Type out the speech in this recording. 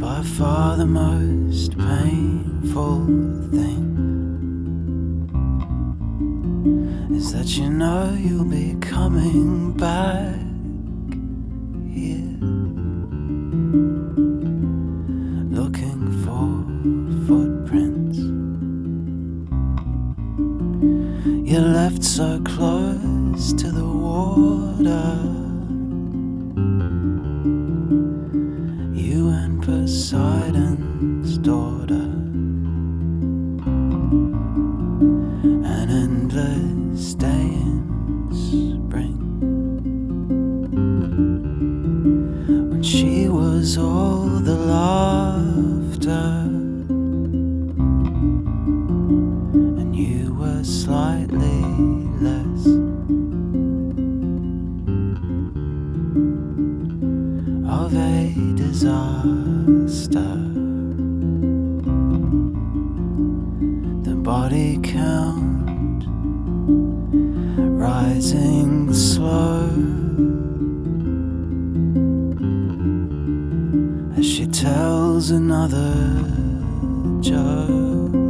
far the most painful thing is that you know you'll be coming back here looking for footprints. You left so close to the water. When she was all the laughter. And you were slightly less. Of a disaster. The body count rising slow tells another joke.